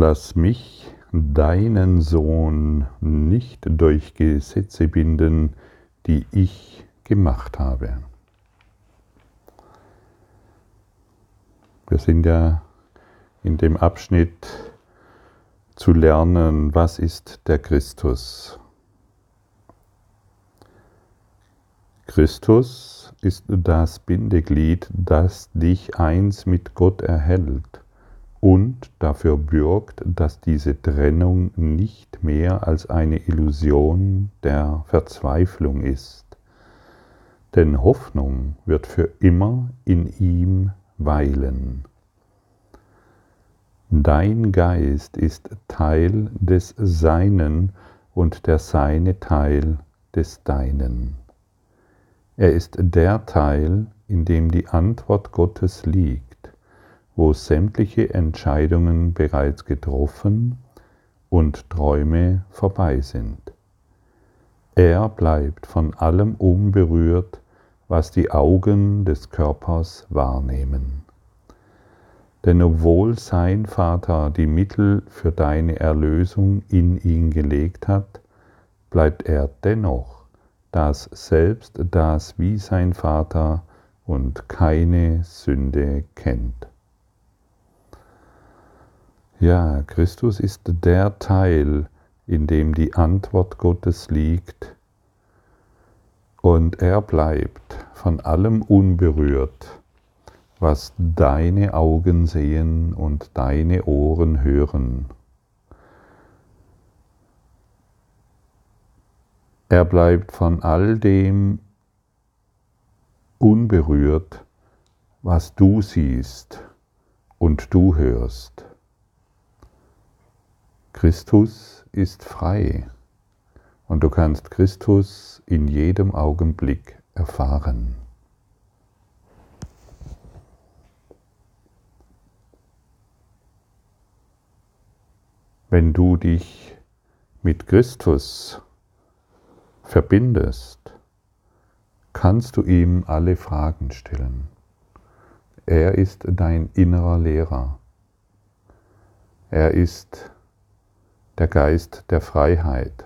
Lass mich, deinen Sohn, nicht durch Gesetze binden, die ich gemacht habe. Wir sind ja in dem Abschnitt zu lernen, was ist der Christus. Christus ist das Bindeglied, das dich eins mit Gott erhält und dafür bürgt, dass diese Trennung nicht mehr als eine Illusion der Verzweiflung ist. Denn Hoffnung wird für immer in ihm weilen. Dein Geist ist Teil des Seinen und der Seine Teil des Deinen. Er ist der Teil, in dem die Antwort Gottes liegt, wo sämtliche Entscheidungen bereits getroffen und Träume vorbei sind. Er bleibt von allem unberührt, was die Augen des Körpers wahrnehmen. Denn obwohl sein Vater die Mittel für deine Erlösung in ihn gelegt hat, bleibt er dennoch das Selbst, das wie sein Vater und keine Sünde kennt. Ja, Christus ist der Teil, in dem die Antwort Gottes liegt, und er bleibt von allem unberührt, was deine Augen sehen und deine Ohren hören. Er bleibt von all dem unberührt, was du siehst und du hörst. Christus ist frei und du kannst Christus in jedem Augenblick erfahren. Wenn du dich mit Christus verbindest, kannst du ihm alle Fragen stellen. Er ist dein innerer Lehrer. Er ist der Geist der Freiheit.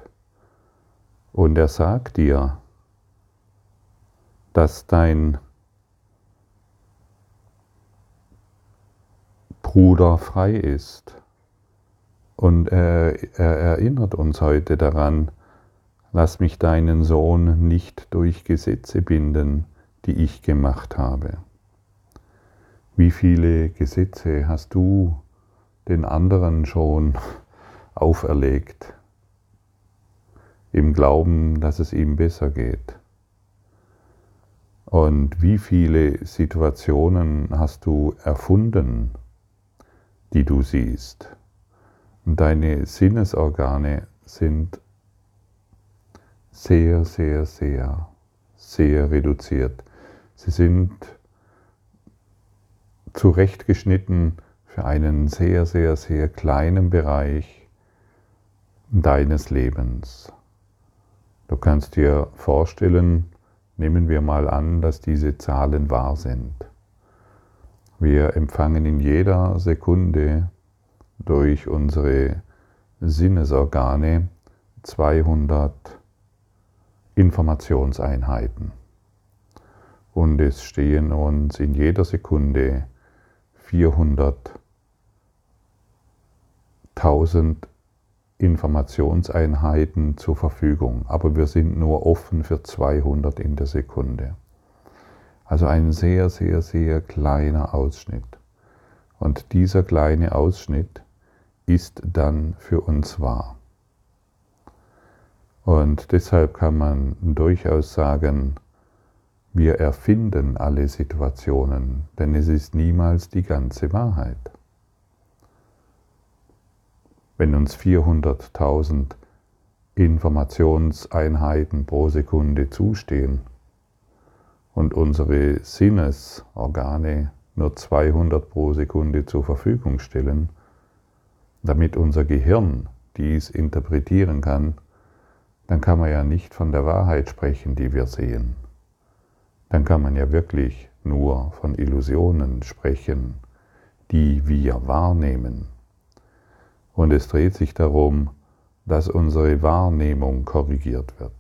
Und er sagt dir, dass dein Bruder frei ist und er, er erinnert uns heute daran, lass mich deinen Sohn nicht durch Gesetze binden, die ich gemacht habe. Wie viele Gesetze hast du den anderen schon auferlegt, im Glauben, dass es ihm besser geht? Und wie viele Situationen hast du erfunden, die du siehst? Und deine Sinnesorgane sind sehr, sehr, sehr, sehr reduziert. Sie sind zurechtgeschnitten für einen sehr, sehr, sehr kleinen Bereich deines Lebens. Du kannst dir vorstellen, nehmen wir mal an, dass diese Zahlen wahr sind. Wir empfangen in jeder Sekunde durch unsere Sinnesorgane 200 Informationseinheiten. Und es stehen uns in jeder Sekunde 400.000 Informationseinheiten zur Verfügung, aber wir sind nur offen für 200 in der Sekunde. Also ein sehr, sehr, sehr kleiner Ausschnitt. Und dieser kleine Ausschnitt ist dann für uns wahr. Und deshalb kann man durchaus sagen, wir erfinden alle Situationen, denn es ist niemals die ganze Wahrheit. Wenn uns 400.000 Informationseinheiten pro Sekunde zustehen und unsere Sinnesorgane nur 200 pro Sekunde zur Verfügung stellen, damit unser Gehirn dies interpretieren kann, dann kann man ja nicht von der Wahrheit sprechen, die wir sehen. Dann kann man ja wirklich nur von Illusionen sprechen, die wir wahrnehmen. Und es dreht sich darum, dass unsere Wahrnehmung korrigiert wird,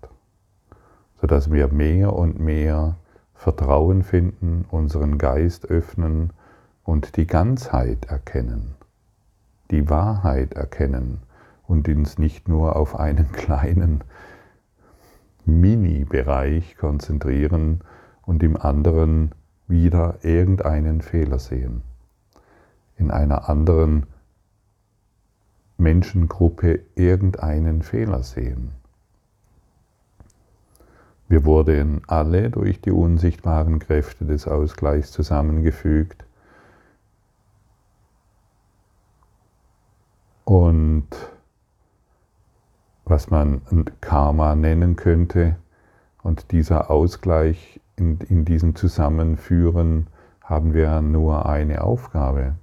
sodass wir mehr und mehr Vertrauen finden, unseren Geist öffnen und die Ganzheit erkennen, die Wahrheit erkennen und uns nicht nur auf einen kleinen Mini-Bereich konzentrieren und im anderen wieder irgendeinen Fehler sehen. In einer anderen Menschengruppe irgendeinen Fehler sehen. Wir wurden alle durch die unsichtbaren Kräfte des Ausgleichs zusammengefügt und was man Karma nennen könnte. Und dieser Ausgleich in, in diesem Zusammenführen haben wir nur eine Aufgabe,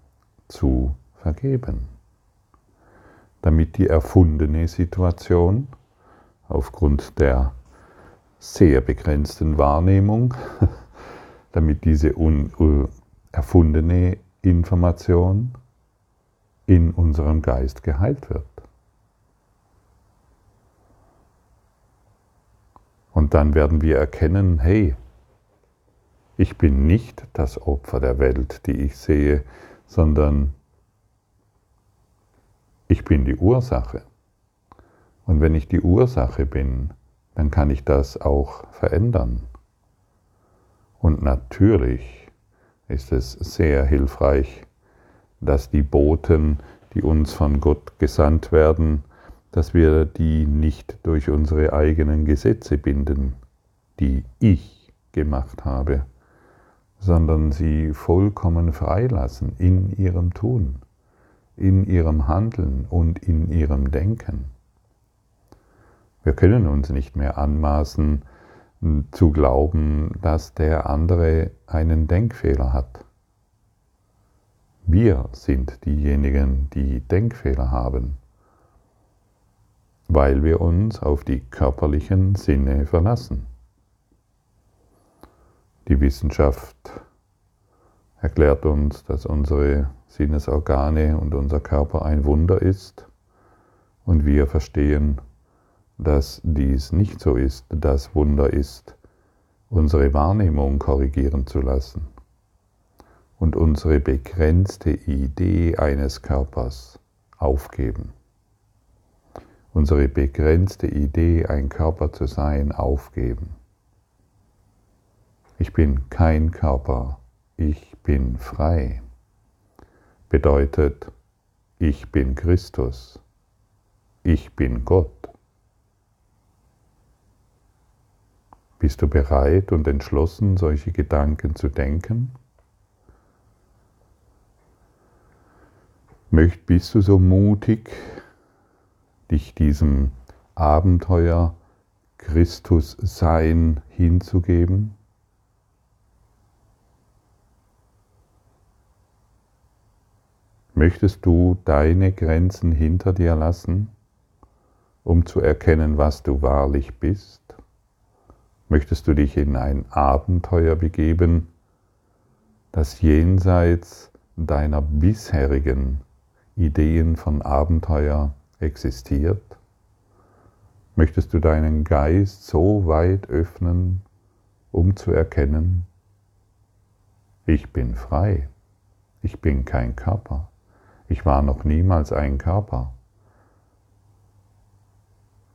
zu vergeben. Damit die erfundene Situation aufgrund der sehr begrenzten Wahrnehmung, damit diese un, erfundene Information in unserem Geist geheilt wird. Und dann werden wir erkennen, hey, ich bin nicht das Opfer der Welt, die ich sehe, sondern ich bin die Ursache. Und wenn ich die Ursache bin, dann kann ich das auch verändern. Und natürlich ist es sehr hilfreich, dass die Boten, die uns von Gott gesandt werden, dass wir die nicht durch unsere eigenen Gesetze binden, die ich gemacht habe, sondern sie vollkommen freilassen in ihrem Tun, in ihrem Handeln und in ihrem Denken. Wir können uns nicht mehr anmaßen zu glauben, dass der andere einen Denkfehler hat. Wir sind diejenigen, die Denkfehler haben weil wir uns auf die körperlichen Sinne verlassen. Die Wissenschaft erklärt uns, dass unsere Sinnesorgane und unser Körper ein Wunder ist und wir verstehen, dass dies nicht so ist. Das Wunder ist, unsere Wahrnehmung korrigieren zu lassen und unsere begrenzte Idee eines Körpers aufgeben unsere begrenzte Idee, ein Körper zu sein, aufgeben. Ich bin kein Körper, ich bin frei. Bedeutet, ich bin Christus, ich bin Gott. Bist du bereit und entschlossen, solche Gedanken zu denken? Möcht, bist du so mutig, dich diesem Abenteuer Christus Sein hinzugeben? Möchtest du deine Grenzen hinter dir lassen, um zu erkennen, was du wahrlich bist? Möchtest du dich in ein Abenteuer begeben, das jenseits deiner bisherigen Ideen von Abenteuer existiert? Möchtest du deinen Geist so weit öffnen, um zu erkennen, ich bin frei, ich bin kein Körper, ich war noch niemals ein Körper,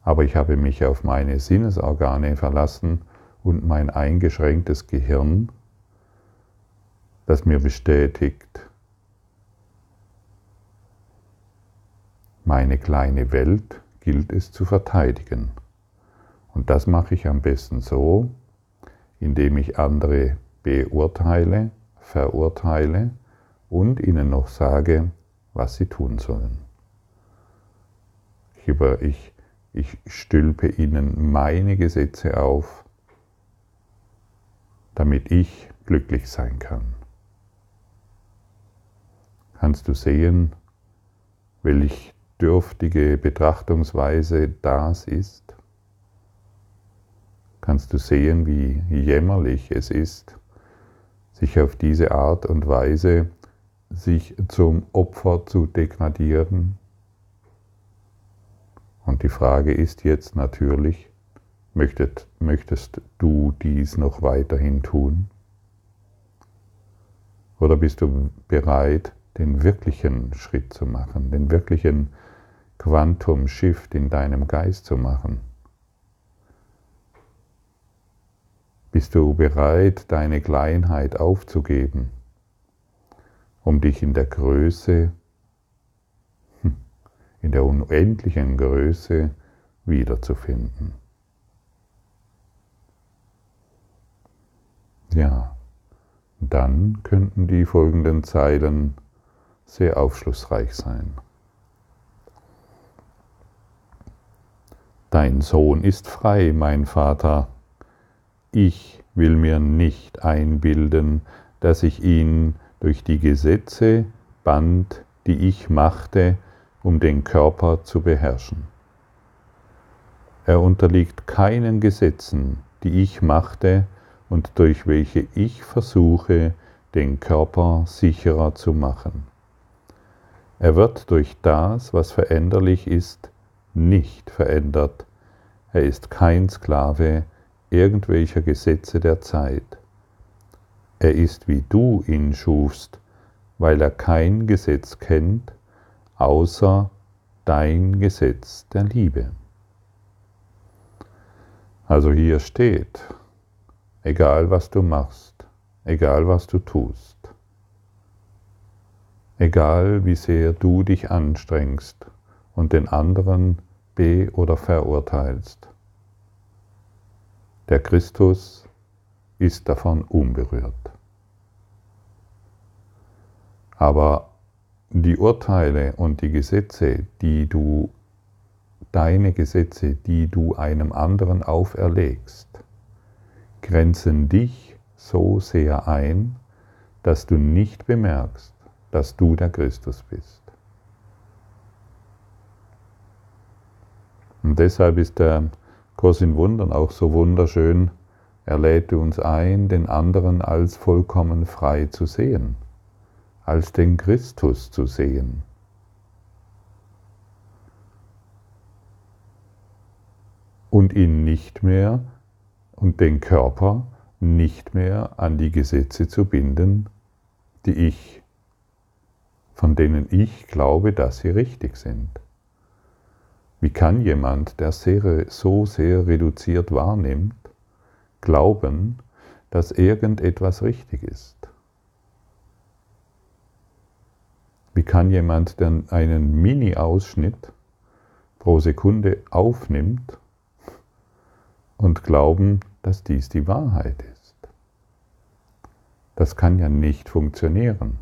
aber ich habe mich auf meine Sinnesorgane verlassen und mein eingeschränktes Gehirn, das mir bestätigt, Meine kleine Welt gilt es zu verteidigen. Und das mache ich am besten so, indem ich andere beurteile, verurteile und ihnen noch sage, was sie tun sollen. Ich, über, ich, ich stülpe ihnen meine Gesetze auf, damit ich glücklich sein kann. Kannst du sehen, welch dürftige Betrachtungsweise das ist, kannst du sehen, wie jämmerlich es ist, sich auf diese Art und Weise sich zum Opfer zu degradieren, Und die Frage ist jetzt natürlich, möchtest, möchtest du dies noch weiterhin tun? Oder bist du bereit, den wirklichen Schritt zu machen, den wirklichen Quantum Shift in deinem Geist zu machen? Bist du bereit, deine Kleinheit aufzugeben, um dich in der Größe, hm, in der unendlichen Größe wiederzufinden? Ja, dann könnten die folgenden Zeilen sehr aufschlussreich sein. Dein Sohn ist frei, mein Vater, ich will mir nicht einbilden, dass ich ihn durch die Gesetze band, die ich machte, um den Körper zu beherrschen. Er unterliegt keinen Gesetzen, die ich machte und durch welche ich versuche, den Körper sicherer zu machen. Er wird durch das, was veränderlich ist, nicht verändert. Er ist kein Sklave, irgendwelcher Gesetze der Zeit. Er ist wie du ihn schufst, weil er kein Gesetz kennt, außer dein Gesetz der Liebe. Also hier steht, egal was du machst, egal was du tust, egal wie sehr du dich anstrengst und den anderen be- oder verurteilst, der Christus ist davon unberührt. Aber die Urteile und die Gesetze, die du, deine Gesetze, die du einem anderen auferlegst, grenzen dich so sehr ein, dass du nicht bemerkst, dass du der Christus bist. Und deshalb ist der Kurs in Wundern auch so wunderschön. Er lädt uns ein, den anderen als vollkommen frei zu sehen, als den Christus zu sehen. Und ihn nicht mehr und den Körper nicht mehr an die Gesetze zu binden, die ich, von denen ich glaube, dass sie richtig sind. Wie kann jemand, der sehr, so sehr reduziert wahrnimmt, glauben, dass irgendetwas richtig ist? Wie kann jemand, der einen Mini-Ausschnitt pro Sekunde aufnimmt und glauben, dass dies die Wahrheit ist? Das kann ja nicht funktionieren.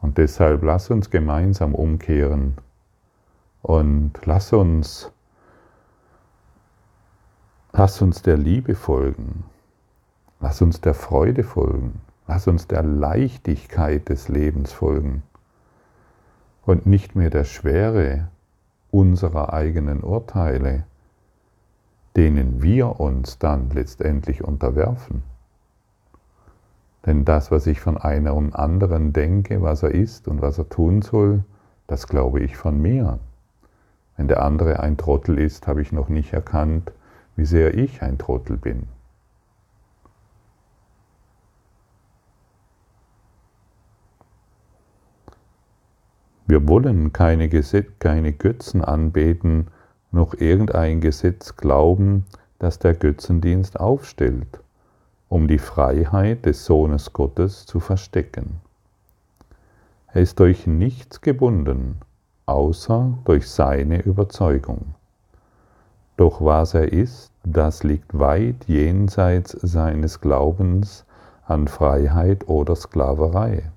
Und deshalb lass uns gemeinsam umkehren und lass uns, lass uns der Liebe folgen. Lass uns der Freude folgen. Lass uns der Leichtigkeit des Lebens folgen. Und nicht mehr der Schwere unserer eigenen Urteile, denen wir uns dann letztendlich unterwerfen. Denn das, was ich von einem anderen denke, was er ist und was er tun soll, das glaube ich von mir. Wenn der andere ein Trottel ist, habe ich noch nicht erkannt, wie sehr ich ein Trottel bin. Wir wollen keine, Gesetz, keine Götzen anbeten, noch irgendein Gesetz glauben, das der Götzendienst aufstellt, um die Freiheit des Sohnes Gottes zu verstecken. Er ist durch nichts gebunden, außer durch seine Überzeugung. Doch was er ist, das liegt weit jenseits seines Glaubens an Freiheit oder Sklaverei.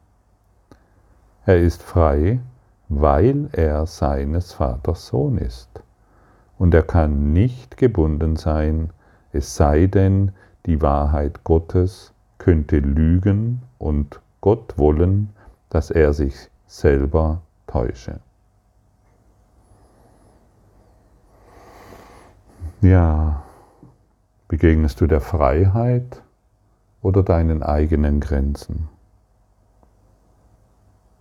Er ist frei, weil er seines Vaters Sohn ist. Und er kann nicht gebunden sein, es sei denn, die Wahrheit Gottes könnte lügen und Gott wollen, dass er sich selber täusche. Ja, begegnest du der Freiheit oder deinen eigenen Grenzen?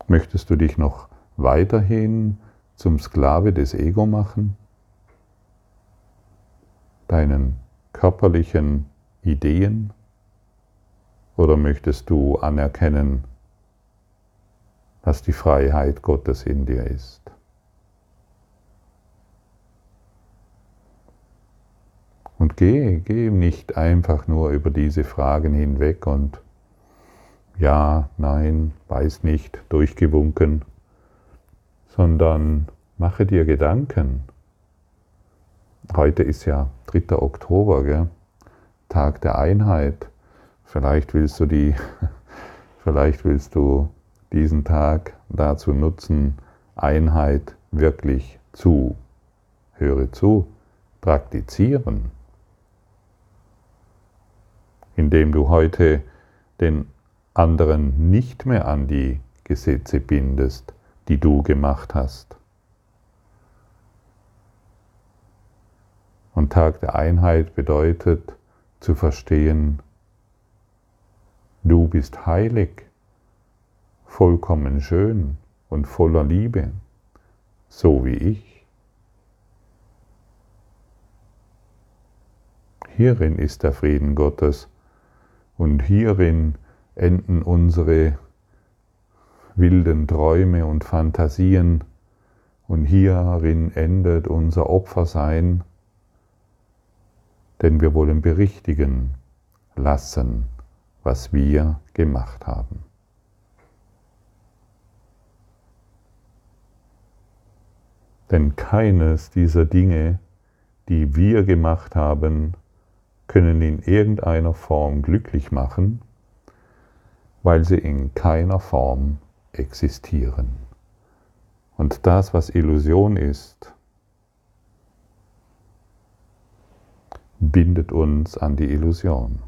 Möchtest du dich noch weiterhin zum Sklave des Ego machen? Deinen körperlichen Ideen? Oder möchtest du anerkennen, dass die Freiheit Gottes in dir ist? Und geh, geh nicht einfach nur über diese Fragen hinweg und ja, nein, weiß nicht, durchgewunken, sondern mache dir Gedanken. Heute ist ja 3. Oktober, gell? Tag der Einheit. Vielleicht willst du die, vielleicht willst du diesen Tag dazu nutzen, Einheit wirklich zu, höre zu, praktizieren, indem du heute den anderen nicht mehr an die Gesetze bindest, die du gemacht hast. Und Tag der Einheit bedeutet zu verstehen, du bist heilig, vollkommen schön und voller Liebe, so wie ich. Hierin ist der Frieden Gottes und hierin enden unsere wilden Träume und Fantasien und hierin endet unser Opfersein, denn wir wollen berichtigen lassen, was wir gemacht haben. Denn keines dieser Dinge, die wir gemacht haben, können in irgendeiner Form glücklich machen, weil sie in keiner Form existieren. Und das, was Illusion ist, bindet uns an die Illusion.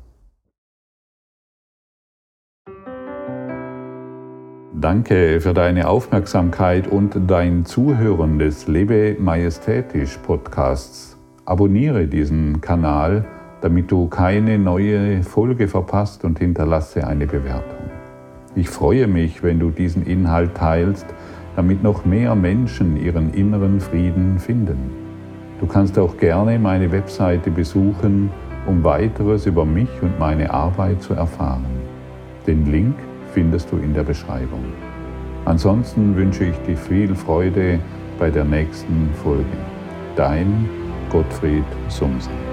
Danke für deine Aufmerksamkeit und dein Zuhören des Lebe Majestätisch Podcasts. Abonniere diesen Kanal, damit du keine neue Folge verpasst und hinterlasse eine Bewertung. Ich freue mich, wenn du diesen Inhalt teilst, damit noch mehr Menschen ihren inneren Frieden finden. Du kannst auch gerne meine Webseite besuchen, um weiteres über mich und meine Arbeit zu erfahren. Den Link findest du in der Beschreibung. Ansonsten wünsche ich dir viel Freude bei der nächsten Folge. Dein Gottfried Sumsen.